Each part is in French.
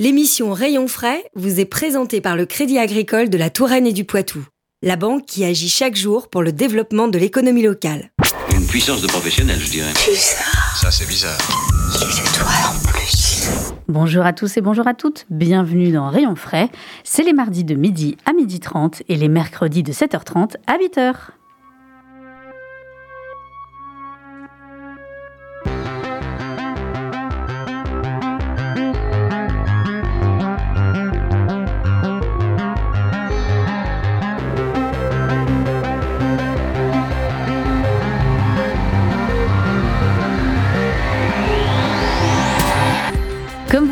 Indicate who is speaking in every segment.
Speaker 1: L'émission Rayon frais vous est présentée par le Crédit agricole de la Touraine et du Poitou, la banque qui agit chaque jour pour le développement de l'économie locale.
Speaker 2: Une puissance de professionnel, je dirais.
Speaker 3: Bizarre.
Speaker 2: Ça, c'est bizarre.
Speaker 3: C'est toi en plus.
Speaker 4: Bonjour à tous et bonjour à toutes. Bienvenue dans Rayon frais. C'est les mardis de midi à midi 30 et les mercredis de 7h30 à 8h.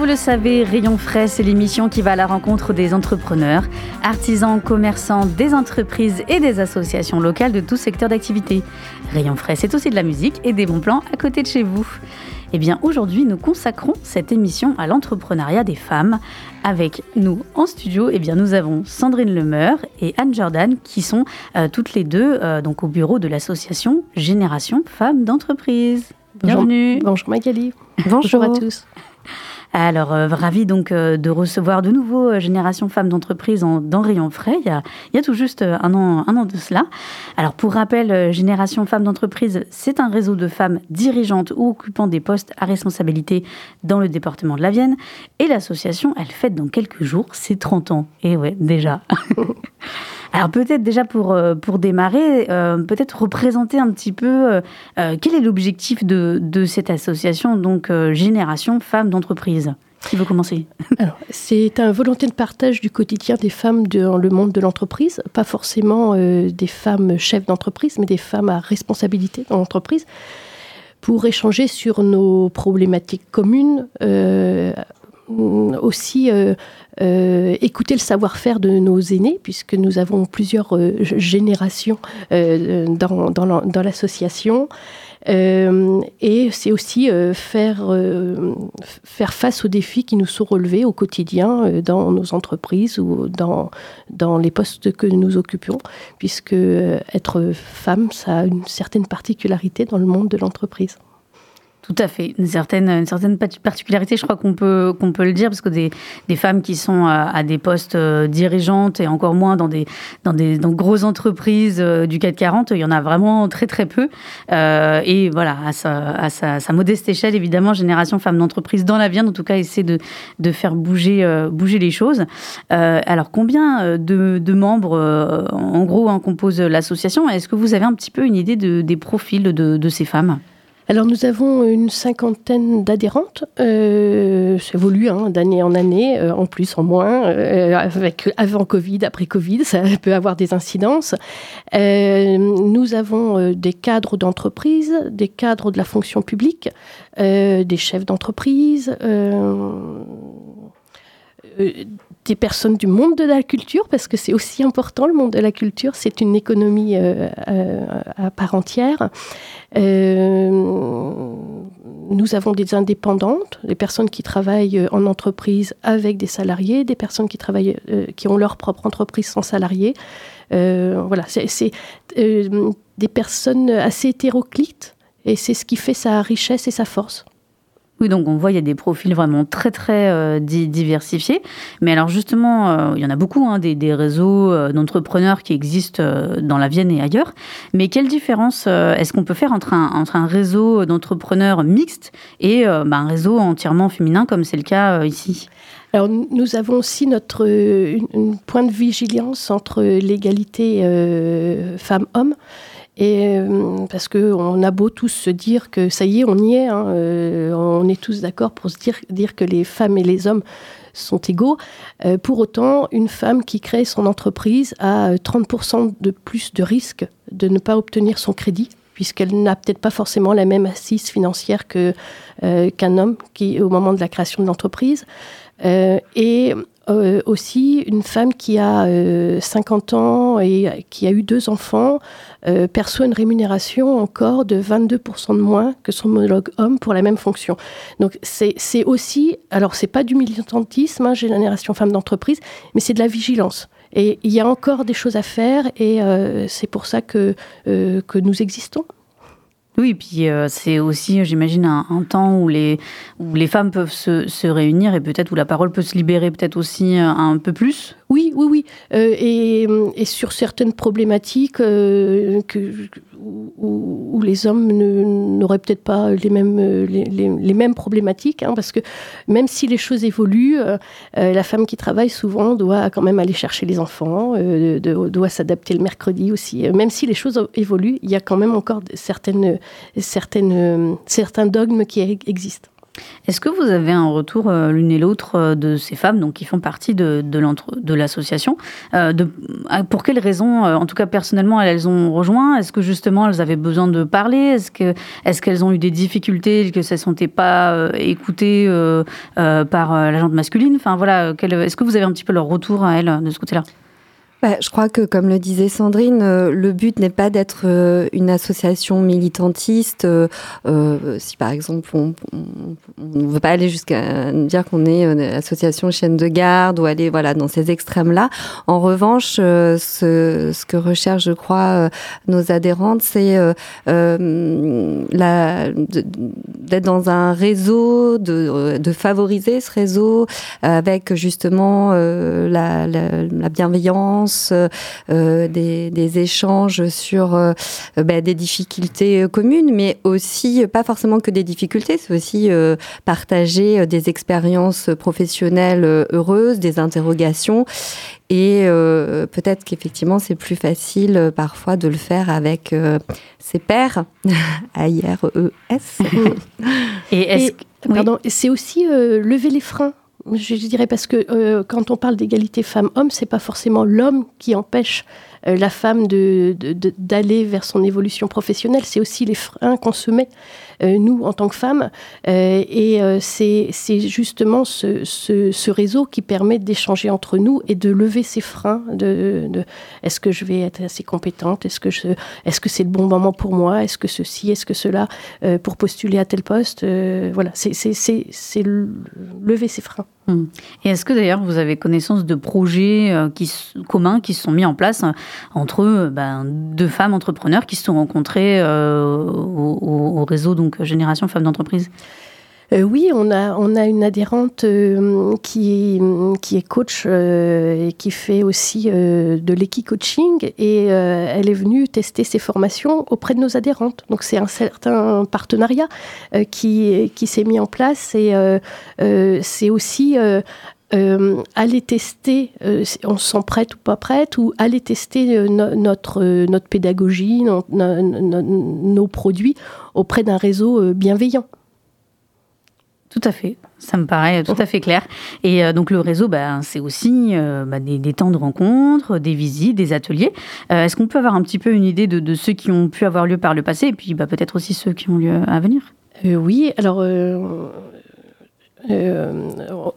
Speaker 4: Vous le savez, Rayon Frais, c'est l'émission qui va à la rencontre des entrepreneurs, artisans, commerçants, des entreprises et des associations locales de tout secteur d'activité. Rayon Frais, c'est aussi de la musique et des bons plans à côté de chez vous. Eh bien, aujourd'hui, nous consacrons cette émission à l'entrepreneuriat des femmes. Avec nous en studio, eh bien, nous avons Sandrine Lemeur et Anne Jordan qui sont euh, toutes les deux euh, donc au bureau de l'association Génération Femmes d'entreprise. Bienvenue.
Speaker 5: Bonjour Magali. Bonjour à tous.
Speaker 4: Alors, euh, ravi donc euh, de recevoir de nouveau euh, Génération Femmes d'entreprise en, dans Rayon Frais. Il y, a, tout juste un an, un an de cela. Alors, pour rappel, Génération Femmes d'entreprise, c'est un réseau de femmes dirigeantes ou occupant des postes à responsabilité dans le département de la Vienne. Et l'association, elle fête dans quelques jours ses 30 ans. Et ouais, déjà. Alors peut-être déjà pour, euh, pour démarrer, euh, peut-être représenter un petit peu euh, quel est l'objectif de, de cette association, donc Génération Femmes d'entreprise? Qui veut commencer?
Speaker 5: C'est un volonté de partage du quotidien des femmes dans le monde de l'entreprise, pas forcément des femmes chefs d'entreprise, mais des femmes à responsabilité dans l'entreprise, pour échanger sur nos problématiques communes, aussi euh, euh, écouter le savoir-faire de nos aînés, puisque nous avons plusieurs euh, générations dans, dans l'association. Et c'est aussi faire, faire face aux défis qui nous sont relevés au quotidien dans nos entreprises ou dans, dans les postes que nous occupons, puisque être femme, ça a une certaine particularité dans le monde de l'entreprise.
Speaker 4: Tout à fait. Une certaine, une certaine particularité, je crois qu'on peut, qu'on peut le dire, parce que des, des femmes qui sont à, des postes euh, dirigeantes et encore moins dans des, dans des dans grosses entreprises euh, du CAC 40, il y en a vraiment très très peu. Euh, et voilà, à sa, à sa, modeste échelle, évidemment, Génération Femmes d'entreprise dans la Vienne, en tout cas, essaie de, de faire bouger, euh, bouger les choses. Euh, alors, combien de, de membres, en gros, hein, composent l'association? Est-ce que vous avez un petit peu une idée de, des profils de, de ces femmes?
Speaker 5: Alors nous avons une cinquantaine d'adhérentes, euh, ça évolue hein, d'année en année, euh, en plus, en moins, euh, avec avant Covid, après Covid, ça peut avoir des incidences. Euh, nous avons des cadres d'entreprise, des cadres de la fonction publique, des chefs d'entreprise, des personnes du monde de la culture, parce que c'est aussi important, le monde de la culture, c'est une économie euh, euh, à part entière. Euh, nous avons des indépendantes, des personnes qui travaillent en entreprise avec des salariés, des personnes qui travaillent, qui ont leur propre entreprise sans salariés. Voilà, c'est des personnes assez hétéroclites et c'est ce qui fait sa richesse et sa force.
Speaker 4: Oui, donc on voit, il y a des profils vraiment très, très euh, di- diversifiés. Mais alors justement, euh, il y en a beaucoup, hein, des, réseaux euh, d'entrepreneurs qui existent dans la Vienne et ailleurs. Mais quelle différence est-ce qu'on peut faire entre un, réseau d'entrepreneurs mixte et bah, un réseau entièrement féminin, comme c'est le cas ici?
Speaker 5: Alors, nous- avons aussi notre point de vigilance entre l'égalité femmes-hommes. Et euh, parce que on a beau tous se dire que ça y est, on y est, hein, euh, on est tous d'accord pour se dire, dire que les femmes et les hommes sont égaux. Euh, pour autant, une femme qui crée son entreprise a euh, 30% de plus de risque de ne pas obtenir son crédit puisqu'elle n'a peut-être pas forcément la même assise financière que, euh, qu'un homme qui, au moment de la création de l'entreprise. Euh, et euh, aussi une femme qui a euh, 50 ans et qui a eu deux enfants euh, perçoit une rémunération encore de 22% de moins que son homologue homme pour la même fonction. Donc c'est aussi, alors c'est pas du militantisme, hein, génération femme d'entreprise, mais c'est de la vigilance. Et il y a encore des choses à faire et euh, c'est pour ça que, euh, que nous existons.
Speaker 4: Oui, puis euh, c'est aussi, j'imagine, un, temps où les, où les femmes peuvent se, se réunir et peut-être où la parole peut se libérer peut-être aussi euh, un peu plus.
Speaker 5: Oui, oui, oui. Euh, et, et, sur certaines problématiques que, où, les hommes n'auraient peut-être pas les mêmes, les, les, mêmes problématiques, hein, parce que même si les choses évoluent, la femme qui travaille souvent doit quand même aller chercher les enfants, doit s'adapter le mercredi aussi. Même si les choses évoluent, il y a quand même encore certaines certaines, certains dogmes qui existent.
Speaker 4: Est-ce que vous avez un retour euh, l'une et l'autre euh, de ces femmes donc, qui font partie de, de l'association euh, Pour quelles raisons, en tout cas personnellement, elles ont rejoint? Est-ce que justement elles avaient besoin de parler? Est-ce qu'elles est ont eu des difficultés, que ça ne sentait pas écoutées par la gente masculine? Enfin voilà, est-ce que vous avez un petit peu leur retour à elles de ce côté-là?
Speaker 6: Bah, je crois que, comme le disait Sandrine, euh, le but n'est pas d'être euh, une association militantiste. Euh, si par exemple on ne veut pas aller jusqu'à dire qu'on est une association chaîne de garde ou aller voilà dans ces extrêmes-là. En revanche, ce, que recherchent, je crois, nos adhérentes, c'est d'être dans un réseau, de, de, favoriser ce réseau avec justement la, la, la bienveillance euh, des, échanges sur euh, bah, des difficultés communes, mais aussi pas forcément que des difficultés, c'est aussi euh, partager des expériences professionnelles heureuses, des interrogations. Et peut-être qu'effectivement, c'est plus facile parfois de le faire avec ses pairs, A-I-R-E-S.
Speaker 5: Et, pardon, c'est aussi lever les freins je dirais parce que euh, quand on parle d'égalité femmes-hommes, c'est pas forcément l'homme qui empêche euh, la femme d'aller de, de, vers son évolution professionnelle, c'est aussi les freins qu'on se met, euh, nous, en tant que femmes. Euh, et c'est justement ce, ce, réseau qui permet d'échanger entre nous et de lever ces freins de, est-ce que je vais être assez compétente? Est-ce que c'est -ce que c'est le bon moment pour moi? Est-ce que ceci? Est-ce que cela? Pour postuler à tel poste Voilà, c'est lever ces freins.
Speaker 4: Hum. Et est-ce que d'ailleurs vous avez connaissance de projets qui, communs qui se sont mis en place entre ben, deux femmes entrepreneurs qui se sont rencontrées euh, au, réseau donc Génération Femmes d'entreprise
Speaker 5: euh, oui, on a, on a une adhérente euh, qui, qui est coach et qui fait aussi de l'équi-coaching et elle est venue tester ses formations auprès de nos adhérentes. Donc c'est un certain partenariat qui, qui s'est mis en place et c'est aussi euh, aller tester, euh, on se sent prête ou pas prête, ou aller tester euh, notre, notre pédagogie, nos produits auprès d'un réseau bienveillant.
Speaker 4: Tout à fait, ça me paraît tout à fait clair. Et donc le réseau, bah, c'est aussi bah, des, temps de rencontres, des visites, des ateliers. Est-ce qu'on peut avoir un petit peu une idée de, ceux qui ont pu avoir lieu par le passé et puis bah, peut-être aussi ceux qui ont lieu à venir?
Speaker 5: Oui, alors euh,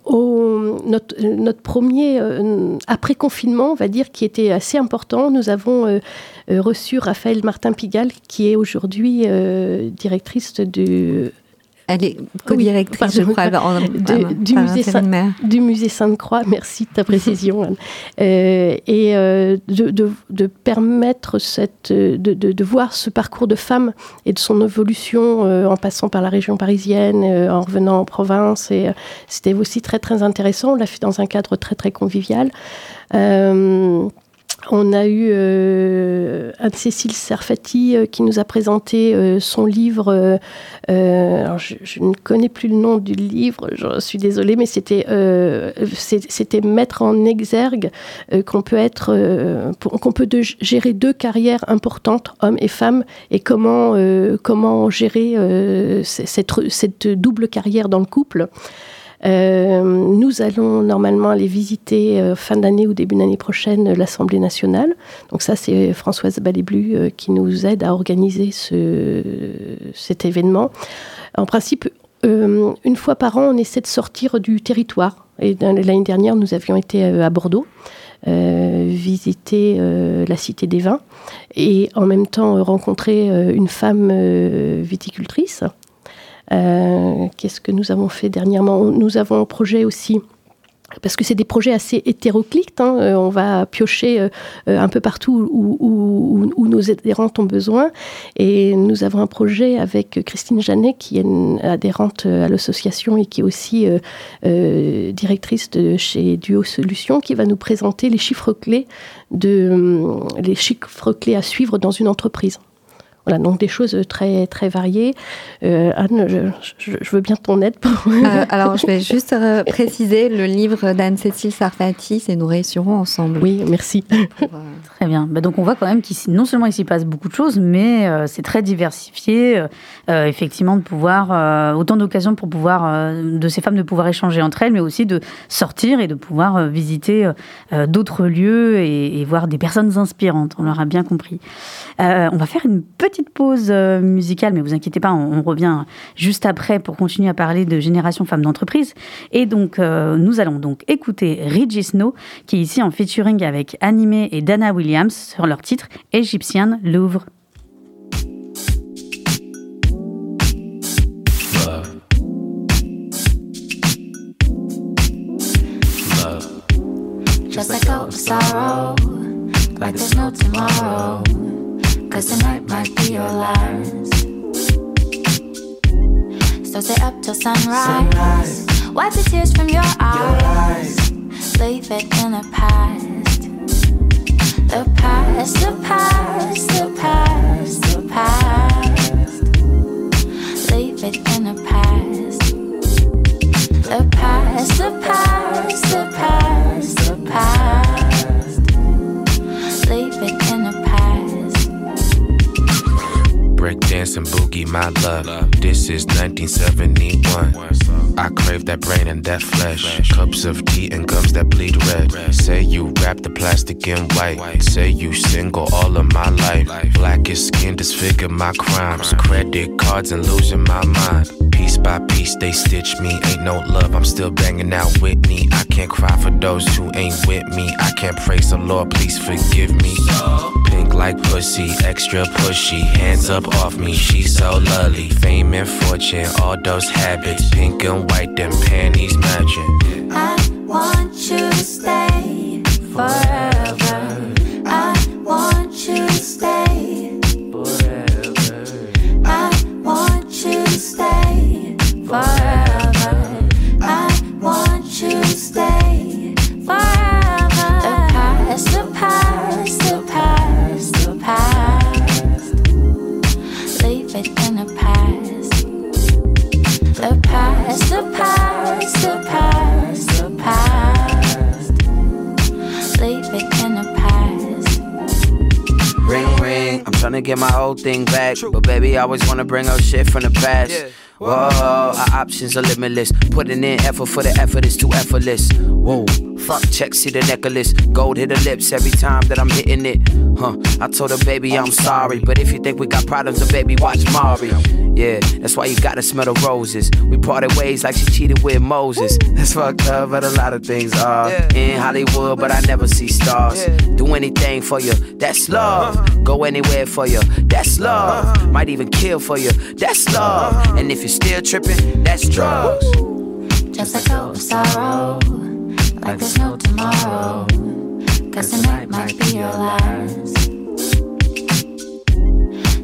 Speaker 5: au, notre, notre, premier euh, après confinement, on va dire, qui était assez important, nous avons euh, reçu Raphaël Martin Pigalle, qui est aujourd'hui directrice du
Speaker 6: elle est co-directrice, je crois,
Speaker 5: du, musée Saint, du, musée Sainte-Croix. Merci de ta précision, Anne. Euh, et euh, de, de, de, permettre cette, de, de, voir ce parcours de femme et de son évolution euh, en passant par la région parisienne, en revenant en province. Et c'était aussi très, très intéressant. On l'a fait dans un cadre très, très convivial. On a eu euh, Anne-Cécile Serfati euh, qui nous a présenté euh, son livre. je, ne connais plus le nom du livre, je suis désolée, mais c'était mettre en exergue qu'on peut être qu'on peut gérer deux carrières importantes, hommes et femmes, et comment comment gérer cette double carrière dans le couple. Euh, nous allons normalement aller visiter euh, fin d'année ou début d'année prochaine l'Assemblée nationale. Donc ça, c'est Françoise Baléblu euh, qui nous aide à organiser ce, cet événement. En principe, une fois par an, on essaie de sortir du territoire. Et l'année dernière, nous avions été à Bordeaux. visiter la Cité des Vins et en même temps rencontrer une femme viticultrice euh, qu'est-ce que nous avons fait dernièrement Nous avons un projet aussi parce que c'est des projets assez hétéroclites. Hein. Euh, on va piocher euh, euh, un peu partout où, nos adhérentes ont besoin. Et nous avons un projet avec Christine Janet, qui est une adhérente à l'association et qui est aussi directrice de chez Duo Solutions, qui va nous présenter les chiffres clés de les chiffres clés à suivre dans une entreprise. Voilà, donc des choses très, très variées. Euh, Anne, je, veux bien ton aide. Pour...
Speaker 6: Euh, alors, je vais juste euh, préciser le livre d'Anne-Cécile Sarfati, c'est Nous réussirons ensemble.
Speaker 5: Oui, merci.
Speaker 3: très bien. Bah, donc, on voit quand même qu'ici, non seulement il s'y passe beaucoup de choses, mais c'est très diversifié. effectivement, de pouvoir, autant d'occasions pour pouvoir, de ces femmes de pouvoir échanger entre elles, mais aussi de sortir et de pouvoir visiter d'autres lieux et, et, voir des personnes inspirantes. On l'aura bien compris. on va faire une petite pause euh, musicale, mais vous inquiétez pas, on, revient juste après pour continuer à parler de Génération Femmes d'entreprise. Et donc, euh, nous allons donc écouter Reggie Snow, qui est ici en featuring avec Animé et Dana Williams sur leur titre Égyptienne Louvre. Cause tonight might be your last. So stay up till sunrise. sunrise. Wipe the tears from your eyes. Leave it in the past. The past, the past, the past, the past. Leave it in the past. Is 1971. I crave that brain and that flesh. Cups of tea and gums that bleed red. Say you wrap the plastic in white. Say you single all of my life. Blackest skin disfigure my crimes. Credit cards and losing my mind. By piece, they stitch me. Ain't no love, I'm still banging out Whitney. I can't cry for those who ain't with me. I can't praise the Lord, please forgive me. Pink like pussy, extra pushy. Hands up off me, she's so lovely. Fame and fortune, all those habits. Pink and white, them panties matching. I want you to stay forever. Baby, I always wanna bring up shit from the past. Whoa, our options are limitless. Putting in effort for the effort is too effortless. Whoa. Fuck, check, see the necklace. Gold hit the lips every time that I'm hitting it. Huh, I told her, baby, I'm sorry. But if you think we got problems, then baby, watch Mari. Yeah, that's why you gotta smell the roses. We parted ways like she cheated with Moses. That's fucked up, but a lot of things are. In Hollywood, but I never see stars. Do anything for you, that's uh-huh. love. Go anywhere for you, that's uh-huh. love. Might even kill for you, that's uh-huh. love. And if you're still tripping, that's drugs. Just let go of sorrow like there's no tomorrow. Cause tonight might be your last.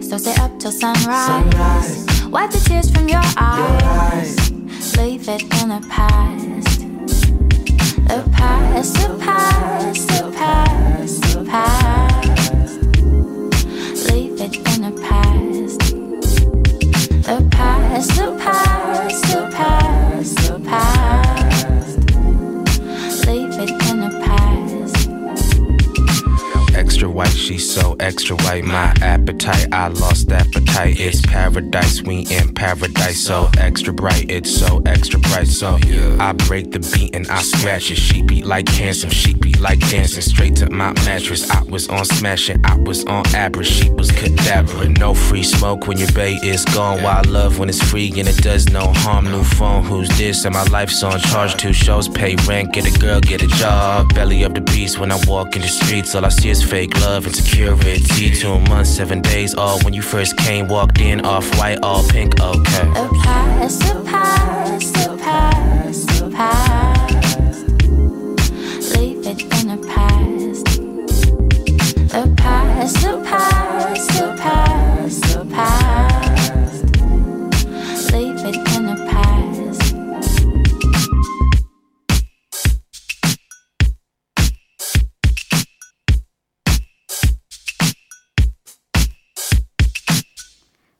Speaker 3: So stay up till sunrise. Wipe the tears from your eyes. Leave it in the past. The past, the past, the past, the past. Leave it in the past. White, she's so extra white. My appetite, I lost appetite. It's paradise, we in paradise. So extra bright, it's so extra bright. So I break the beat and I scratch it. She be like handsome, she be like dancing. Straight to my mattress. I was on smashing, I was on average. She was cadaver. No free smoke when your bay is gone. Wild love when it's free and it does no harm. New phone, who's this? And my life's on charge. Two shows, pay rent, get a girl, get a job. Belly of the beast when I walk in the streets. All I see is fake love and security. Two months, seven days, all when you first came, walked in, off white, all pink, okay. The past, the past.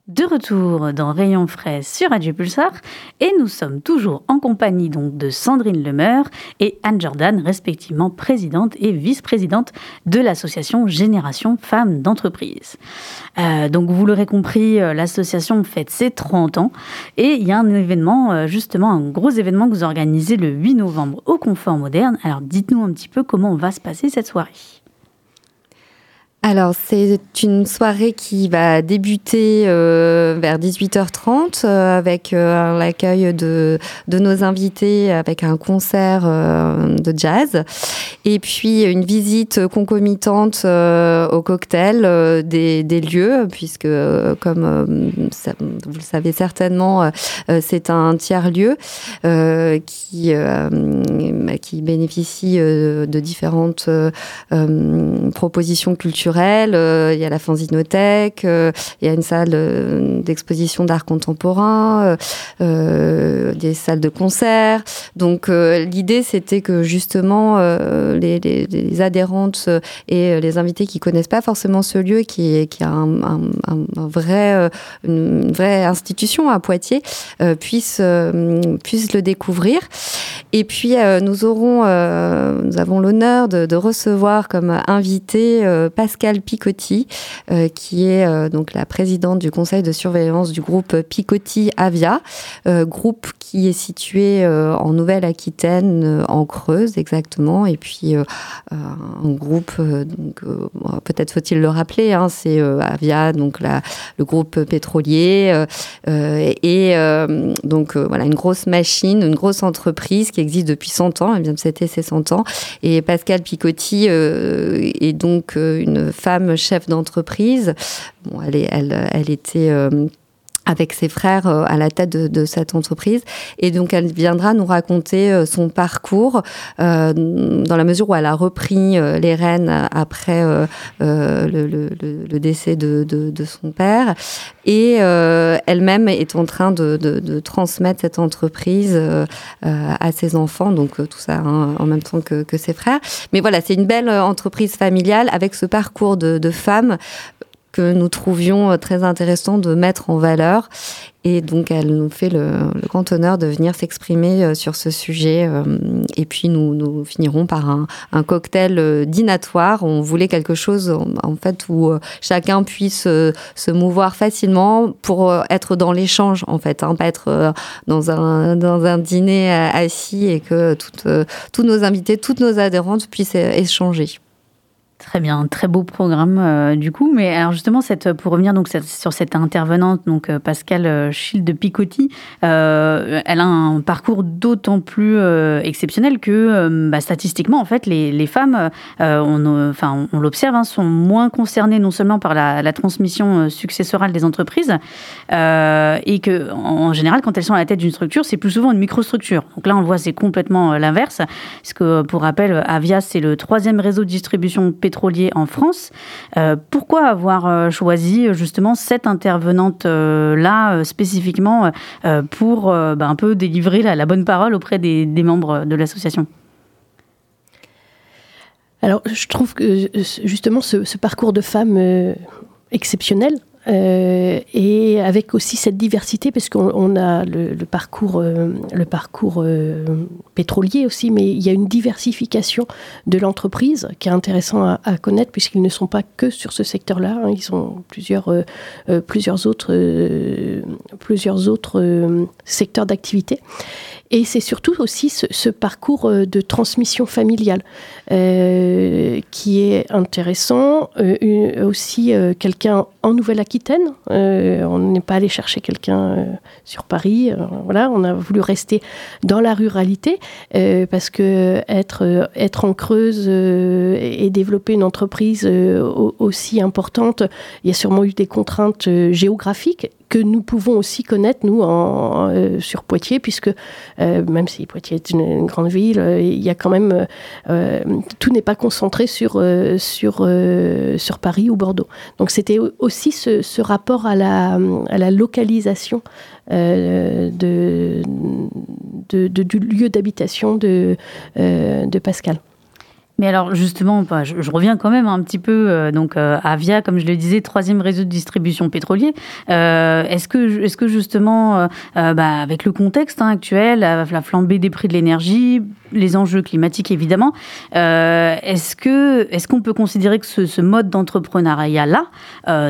Speaker 4: De retour dans Rayon frais sur Radio Pulsar et nous sommes toujours en compagnie donc de Sandrine Lemeur et Anne Jordan, respectivement présidente et vice-présidente de l'association Génération Femmes d'entreprise. Euh, donc vous l'aurez compris, euh, l'association fête ses 30 ans et il y a un événement, euh, justement un gros événement que vous organisez le 8 novembre au Confort Moderne. Alors dites-nous un petit peu comment va se passer cette soirée.
Speaker 6: Alors, c'est une soirée qui va débuter euh, vers 18h30 euh, avec euh, l'accueil de, de nos invités avec un concert de jazz. Et puis une visite concomitante au cocktail des, des, lieux puisque, comme vous le savez certainement, c'est un tiers-lieu qui, qui bénéficie de différentes propositions culturelles euh, il y a la fanzinothèque, euh, il y a une salle euh, d'exposition d'art contemporain, des salles de concert. Donc l'idée c'était que justement les, adhérentes et les invités qui connaissent pas forcément ce lieu, qui, qui a un, vrai, une vraie institution à Poitiers, puissent, puissent le découvrir. Et puis nous aurons, nous avons l'honneur de, recevoir comme invité Pascal Picotti, euh, qui est euh, donc la présidente du conseil de surveillance du groupe Picotti Avia, euh, groupe qui est situé en Nouvelle-Aquitaine, en Creuse exactement, et puis un groupe, peut-être faut-il le rappeler, hein, c'est Avia, donc la, le groupe pétrolier, et donc voilà une grosse machine, une grosse entreprise qui existe depuis 100 ans, et bien c'était ses 100 ans, et Pascal Picotti est donc une femme chef d'entreprise. Bon, elle, elle, elle était euh, avec ses frères euh, à la tête de, cette entreprise. Et donc, elle viendra nous raconter euh, son parcours dans la mesure où elle a repris les rênes après le, décès de, son père. Et elle-même est en train de, transmettre cette entreprise à ses enfants, donc tout ça hein, en même temps que, que, ses frères. Mais voilà, c'est une belle entreprise familiale avec ce parcours de, de femme que nous trouvions euh, très intéressant de mettre en valeur. Et donc, elle nous fait le, grand honneur de venir s'exprimer euh, sur ce sujet. Euh, et puis, nous, nous finirons par un, cocktail dînatoire. On voulait quelque chose, en fait, où chacun puisse se mouvoir facilement pour être dans l'échange, en fait, hein, pas être dans un, dans un dîner assis et que toutes, tous nos invités, toutes nos adhérentes puissent échanger.
Speaker 4: Très bien, très beau programme euh, du coup. Mais alors justement, pour revenir donc sur cette intervenante, donc euh, Pascal euh, Schild de Picotti, elle a un parcours d'autant plus exceptionnel que bah, statistiquement, en fait, les, femmes, on, enfin, on l'observe, hein, sont moins concernées non seulement par la, la transmission successorale des entreprises, et que en général, quand elles sont à la tête d'une structure, c'est plus souvent une microstructure. Donc là, on le voit, c'est complètement l'inverse. Parce que pour rappel, Avia, c'est le troisième réseau de distribution en France. Euh, pourquoi avoir euh, choisi justement cette intervenante-là euh, spécifiquement pour bah, un peu délivrer la, bonne parole auprès des, membres de l'association?
Speaker 5: Alors, je trouve que justement ce, parcours de femme exceptionnel, euh, et avec aussi cette diversité, parce qu'on a le, parcours, le parcours euh, euh, pétrolier aussi, mais il y a une diversification de l'entreprise qui est intéressant à, connaître, puisqu'ils ne sont pas que sur ce secteur-là, hein. ils ont plusieurs, plusieurs autres, plusieurs autres secteurs d'activité. Et c'est surtout aussi ce, parcours euh, de transmission familiale euh, qui est intéressant. Euh, aussi, quelqu'un en Nouvelle-Aquitaine. on n'est pas allé chercher quelqu'un sur Paris. voilà, on a voulu rester dans la ruralité parce que être, être en Creuse et développer une entreprise aussi importante, il y a sûrement eu des contraintes géographiques que nous pouvons aussi connaître, nous, en, euh, sur Poitiers, puisque euh, même si Poitiers est une, grande ville, euh, il y a quand même... tout n'est pas concentré sur, sur, sur Paris ou Bordeaux. Donc c'était aussi ce, rapport à la, à la localisation de, de, du lieu d'habitation de, de Pascal.
Speaker 4: Mais alors justement, bah, je, reviens quand même un petit peu euh, donc euh, Avia, comme je le disais, troisième réseau de distribution pétrolier. Euh, est-ce que est-ce que justement, bah, avec le contexte hein, actuel, la flambée des prix de l'énergie, les enjeux climatiques évidemment, est-ce que est-ce qu'on peut considérer que ce, mode d'entrepreneuriat là,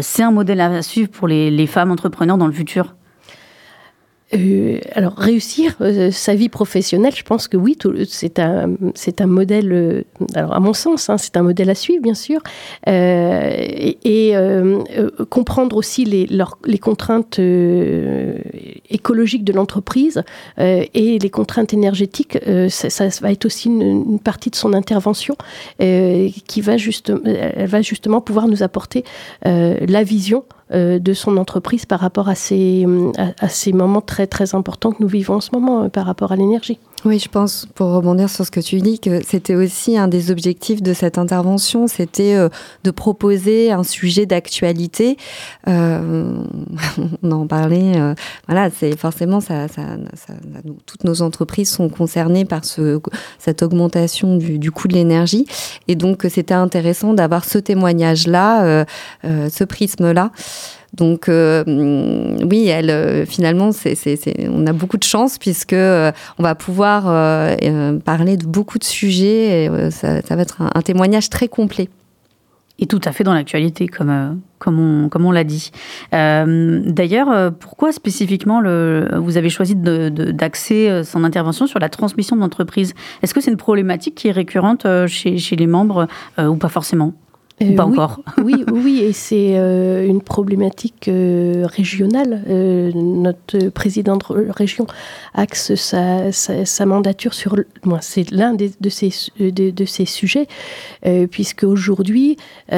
Speaker 4: c'est un modèle à suivre pour les femmes entrepreneurs dans le futur?
Speaker 5: Euh, alors réussir euh, sa vie professionnelle, je pense que oui, c'est un un modèle. Euh, alors à mon sens, hein, c'est un modèle à suivre bien sûr, et, comprendre aussi les les contraintes écologiques de l'entreprise et les contraintes énergétiques, ça, va être aussi une, partie de son intervention qui va juste elle va justement pouvoir nous apporter la vision de son entreprise par rapport à ces, à, ces moments très très importants que nous vivons en ce moment euh, par rapport à l'énergie.
Speaker 6: Oui, je pense, pour rebondir sur ce que tu dis, que c'était aussi un des objectifs de cette intervention, c'était euh, de proposer un sujet d'actualité. on en parlait, voilà, c'est forcément ça, ça, toutes nos entreprises sont concernées par ce, cette augmentation du, du coût de l'énergie, et donc c'était intéressant d'avoir ce témoignage-là, ce prisme-là. Donc euh, oui, elle euh, finalement, on a beaucoup de chance puisque euh, on va pouvoir parler de beaucoup de sujets. Et, ça, va être un, témoignage très complet.
Speaker 4: Et tout à fait dans l'actualité, comme, on, l'a dit. d'ailleurs, pourquoi spécifiquement vous avez choisi d'axer son intervention sur la transmission d'entreprise? Est-ce que c'est une problématique qui est récurrente chez les membres ou pas forcément? Pas
Speaker 5: euh,
Speaker 4: encore.
Speaker 5: oui, oui, et c'est euh, une problématique euh, régionale. notre président de région axe sa, sa, mandature sur. Moi, c'est l'un de, ces, de, de ces sujets, puisque aujourd'hui, il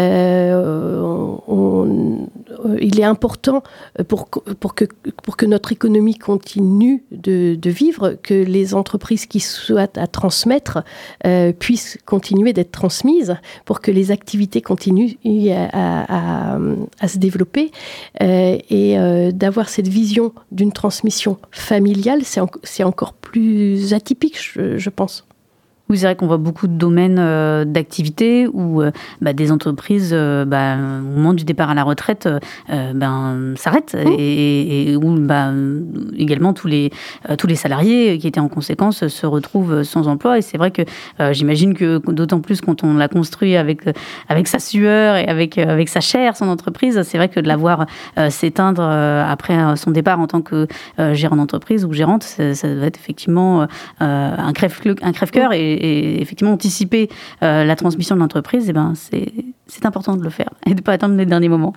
Speaker 5: est important pour, pour, que, pour que notre économie continue de, de vivre, que les entreprises qui souhaitent à transmettre puissent continuer d'être transmises, pour que les activités continue à, se développer euh, et euh, d'avoir cette vision d'une transmission familiale, c'est encore plus atypique, je pense.
Speaker 4: Oui, c'est vrai qu'on voit beaucoup de domaines euh, d'activité où euh, bah, des entreprises, euh, bah, au moment du départ à la retraite, ben, s'arrêtent mmh. et, où bah, également tous les, tous les salariés qui étaient en conséquence se retrouvent sans emploi. Et c'est vrai que j'imagine que d'autant plus quand on l'a construit avec, avec sa sueur et avec, avec sa chair, son entreprise, c'est vrai que de la voir s'éteindre après son départ en tant que gérant d'entreprise ou gérante, ça, ça doit être effectivement un crève-cœur un crève et et, effectivement anticiper euh, la transmission de l'entreprise, eh ben, c'est important de le faire et de ne pas attendre les derniers moments.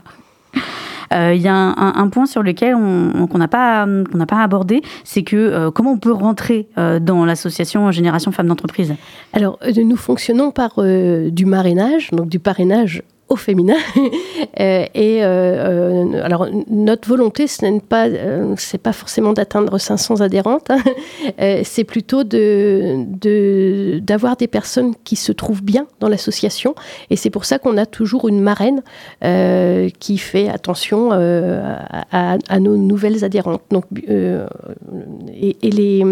Speaker 4: Euh, il y a un, point sur lequel on n'a pas, qu'on pas abordé, c'est que euh, comment on peut rentrer dans l'association Génération Femmes d'entreprise?
Speaker 5: Alors, nous fonctionnons par du marrainage, donc du parrainage au féminin. Euh, et euh, euh, alors notre volonté, ce n'est pas, c'est pas forcément d'atteindre 500 adhérentes, hein. c'est plutôt de, d'avoir des personnes qui se trouvent bien dans l'association. Et c'est pour ça qu'on a toujours une marraine qui fait attention à, nos nouvelles adhérentes. Donc, et, les,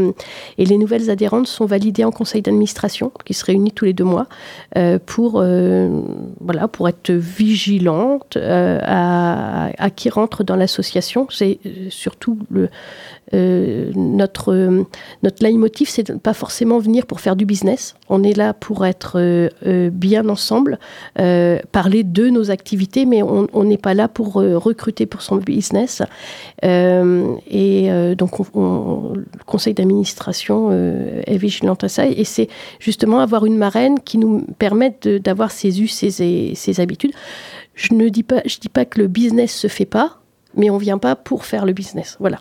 Speaker 5: et les nouvelles adhérentes sont validées en conseil d'administration, qui se réunit tous les deux mois, pour, voilà, pour être vigilante euh, à, qui rentre dans l'association. C'est euh, surtout euh, notre, notre leitmotiv, c'est de ne pas forcément venir pour faire du business. On est là pour être bien ensemble, parler de nos activités, mais on n'est pas là pour recruter pour son business. et donc, le conseil d'administration est vigilante à ça. Et c'est justement avoir une marraine qui nous permette d'avoir ses us, ses, ses habitudes je ne dis pas, je dis pas que le business se fait pas, mais on vient pas pour faire le business. Voilà.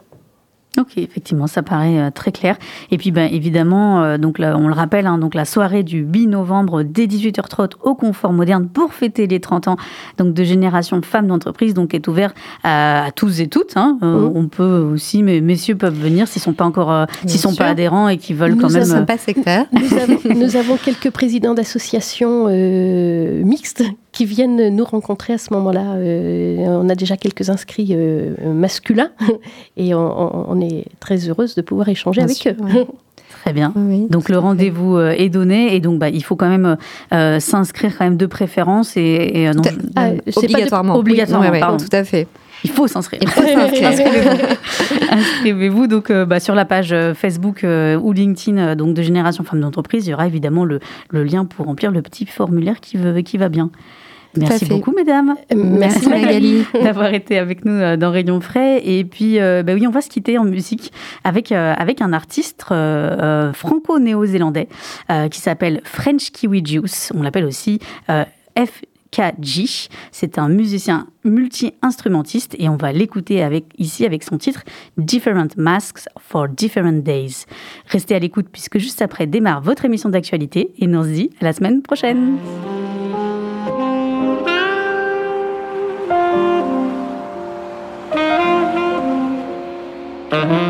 Speaker 4: Ok, effectivement, ça paraît euh, très clair. Et puis, ben, évidemment, euh, donc on le rappelle, hein, donc la soirée du 8 novembre dès 18h30 au Confort Moderne pour fêter les 30 ans donc de Génération Femmes d'entreprise, donc est ouvert à, tous et toutes. Hein. Euh, mmh. On peut aussi, mais messieurs peuvent venir s'ils sont pas encore, s'ils sont pas adhérents et qui veulent quand même.
Speaker 6: pas sectaire.
Speaker 5: Nous avons, nous avons quelques présidents d'associations mixtes qui viennent nous rencontrer à ce moment-là. on a déjà quelques inscrits masculins et on, on est très heureuse de pouvoir échanger avec eux.
Speaker 4: Très bien.
Speaker 6: Oui,
Speaker 4: Donc le rendez-vous euh, est donné et donc bah, il faut quand même euh, s'inscrire quand même de préférence et, et, euh, non, je-
Speaker 5: Ah, de-
Speaker 6: Obligatoirement.
Speaker 4: Obligatoirement,
Speaker 6: Oui, tout à fait.
Speaker 4: il faut s'inscrire. Inscrivez-vous. Donc euh, bah, sur la page euh, Facebook euh, ou LinkedIn euh, donc de Génération Femmes d'entreprise. Il y aura évidemment le, le lien pour remplir le petit formulaire qui, veut- qui va bien. Merci beaucoup, mesdames.
Speaker 5: Euh,
Speaker 6: Merci Magali.
Speaker 4: d'avoir été avec nous euh, dans Rayon Frais. Et puis, euh, bah oui, on va se quitter en musique avec, euh, avec un artiste euh, franco-néo-zélandais qui s'appelle French Kiwi Juice. On l'appelle aussi FKG. C'est un musicien multi-instrumentiste et on va l'écouter avec, ici avec son titre Different Masks for Different Days. Restez à l'écoute puisque juste après démarre votre émission d'actualité et nous on se dit à la semaine prochaine. Mm-hmm.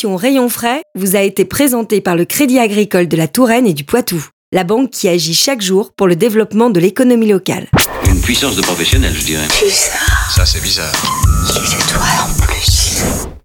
Speaker 1: L'émission Rayon Frais vous a été présentée par le Crédit Agricole de la Touraine et du Poitou, la banque qui agit chaque jour pour le développement de l'économie locale.
Speaker 2: Une puissance de professionnel, je dirais.
Speaker 3: Bizarre.
Speaker 2: Ça, c'est bizarre.
Speaker 3: Si c'est toi en plus.